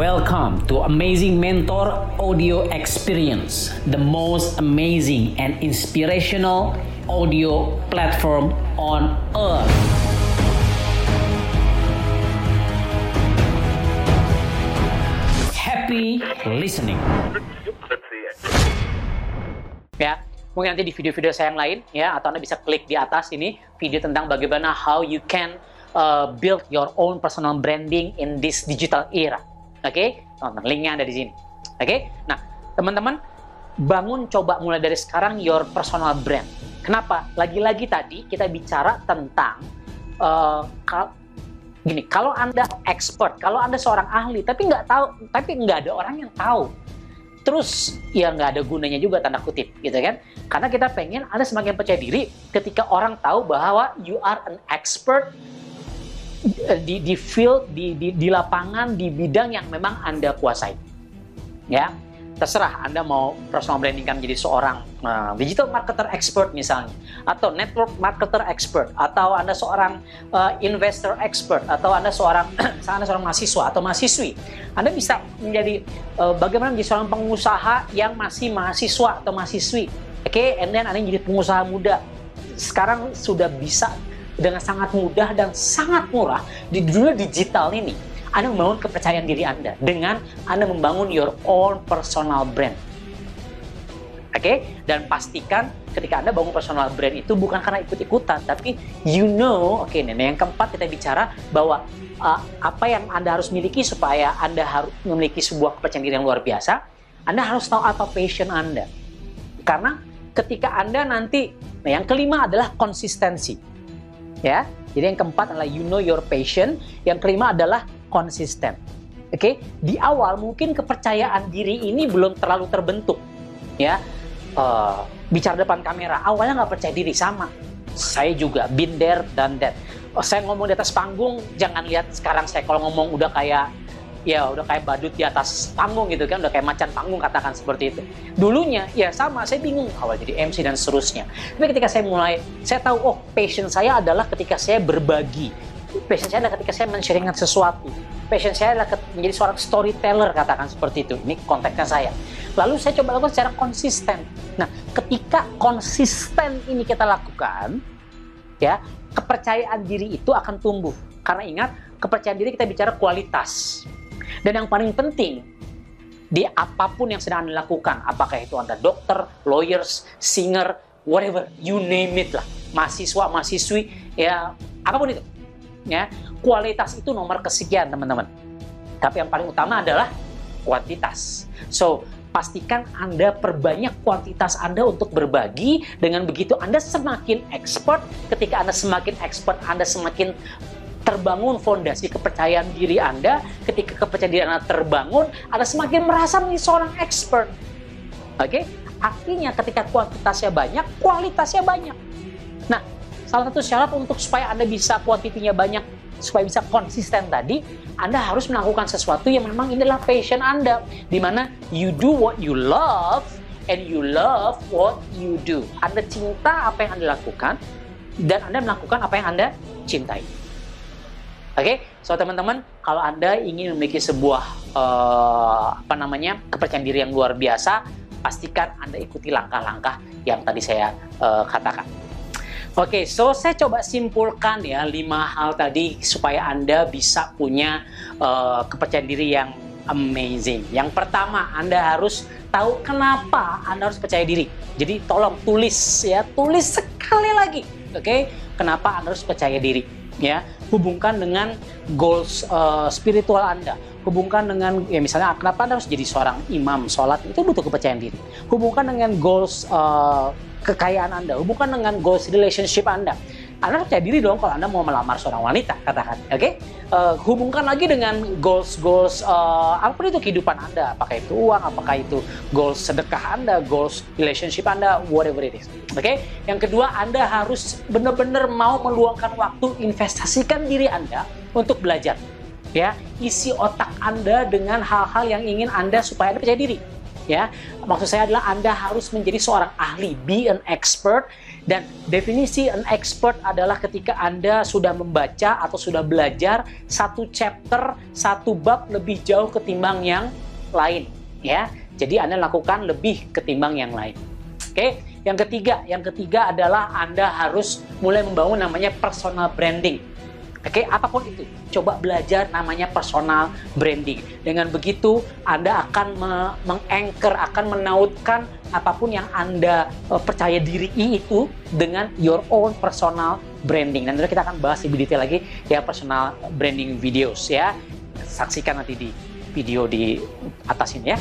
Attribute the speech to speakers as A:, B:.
A: Welcome to Amazing Mentor Audio Experience, the most amazing and inspirational audio platform on earth. Happy listening.
B: ya mungkin nanti di video-video saya yang lain ya atau anda bisa klik di atas ini video tentang bagaimana how you can uh, build your own personal branding in this digital era oke? Teman-teman linknya ada di sini. Oke? Nah teman-teman bangun coba mulai dari sekarang your personal brand. Kenapa? Lagi-lagi tadi kita bicara tentang uh, kal- gini kalau anda expert kalau anda seorang ahli tapi nggak tahu tapi nggak ada orang yang tahu terus ya nggak ada gunanya juga tanda kutip gitu kan? Karena kita pengen anda semakin percaya diri ketika orang tahu bahwa you are an expert di, di field di, di, di lapangan di bidang yang memang anda kuasai ya terserah anda mau personal branding kan menjadi seorang uh, digital marketer expert misalnya atau network marketer expert atau anda seorang uh, investor expert atau anda seorang anda seorang mahasiswa atau mahasiswi anda bisa menjadi uh, bagaimana menjadi seorang pengusaha yang masih mahasiswa atau mahasiswi oke okay? and then anda menjadi pengusaha muda sekarang sudah bisa dengan sangat mudah dan sangat murah di dunia digital ini anda membangun kepercayaan diri Anda dengan Anda membangun your own personal brand. Oke, okay? dan pastikan ketika Anda bangun personal brand itu bukan karena ikut-ikutan, tapi you know, oke, okay, nih yang keempat kita bicara bahwa uh, apa yang Anda harus miliki supaya Anda harus memiliki sebuah kepercayaan diri yang luar biasa, Anda harus tahu apa passion Anda. Karena ketika Anda nanti, nah yang kelima adalah konsistensi. Ya, jadi yang keempat adalah you know your passion, yang kelima adalah konsisten. Oke, okay? di awal mungkin kepercayaan diri ini belum terlalu terbentuk, ya. Uh, bicara depan kamera, awalnya nggak percaya diri sama. Saya juga there dan that. Oh, saya ngomong di atas panggung, jangan lihat sekarang saya kalau ngomong udah kayak ya udah kayak badut di atas panggung gitu kan, udah kayak macan panggung katakan seperti itu. Dulunya ya sama, saya bingung awal jadi MC dan seterusnya. Tapi ketika saya mulai, saya tahu oh passion saya adalah ketika saya berbagi. Passion saya adalah ketika saya men-sharingkan sesuatu passion saya adalah menjadi seorang storyteller katakan seperti itu ini konteksnya saya lalu saya coba lakukan secara konsisten nah ketika konsisten ini kita lakukan ya kepercayaan diri itu akan tumbuh karena ingat kepercayaan diri kita bicara kualitas dan yang paling penting di apa pun yang sedang anda lakukan apakah itu anda dokter lawyers singer whatever you name it lah mahasiswa mahasiswi ya apa pun itu ya kualitas itu nomor kesekian teman-teman. Tapi yang paling utama adalah kuantitas. So pastikan Anda perbanyak kuantitas Anda untuk berbagi dengan begitu Anda semakin expert. Ketika Anda semakin expert Anda semakin terbangun fondasi kepercayaan diri Anda ketika kepercayaan diri Anda terbangun Anda semakin merasa menjadi seorang expert oke okay? artinya ketika kuantitasnya banyak kualitasnya banyak nah salah satu syarat untuk supaya Anda bisa kuantitinya banyak, supaya bisa konsisten tadi, Anda harus melakukan sesuatu yang memang ini adalah passion Anda. Di mana you do what you love and you love what you do. Anda cinta apa yang Anda lakukan dan Anda melakukan apa yang Anda cintai. Oke, okay? so teman-teman, kalau Anda ingin memiliki sebuah uh, apa namanya kepercayaan diri yang luar biasa, pastikan Anda ikuti langkah-langkah yang tadi saya uh, katakan. Oke, okay, so saya coba simpulkan ya lima hal tadi supaya Anda bisa punya uh, kepercayaan diri yang amazing. Yang pertama, Anda harus tahu kenapa Anda harus percaya diri. Jadi tolong tulis ya, tulis sekali lagi. Oke, okay? kenapa Anda harus percaya diri? Ya, hubungkan dengan goals uh, spiritual Anda. Hubungkan dengan ya misalnya kenapa Anda harus jadi seorang imam sholat itu butuh kepercayaan diri. Hubungkan dengan goals uh, kekayaan Anda, hubungkan dengan goals relationship Anda. Anda percaya diri dong kalau Anda mau melamar seorang wanita, katakan, oke? Okay? Uh, hubungkan lagi dengan goals-goals uh, apa itu kehidupan Anda, apakah itu uang, apakah itu goals sedekah Anda, goals relationship Anda, whatever it is, oke? Okay? Yang kedua, Anda harus benar-benar mau meluangkan waktu, investasikan diri Anda untuk belajar, ya, isi otak Anda dengan hal-hal yang ingin Anda supaya Anda percaya diri. Ya. Maksud saya adalah Anda harus menjadi seorang ahli, be an expert dan definisi an expert adalah ketika Anda sudah membaca atau sudah belajar satu chapter, satu bab lebih jauh ketimbang yang lain, ya. Jadi Anda lakukan lebih ketimbang yang lain. Oke, yang ketiga, yang ketiga adalah Anda harus mulai membangun namanya personal branding. Oke, apa pun itu, coba belajar namanya personal branding. Dengan begitu, Anda akan me menganchor, akan menautkan apa pun yang Anda uh, percaya diri itu dengan your own personal branding. Dan nanti kita akan bahas lebih detail lagi ya personal branding videos ya. Saksikan nanti di video di atas ini ya.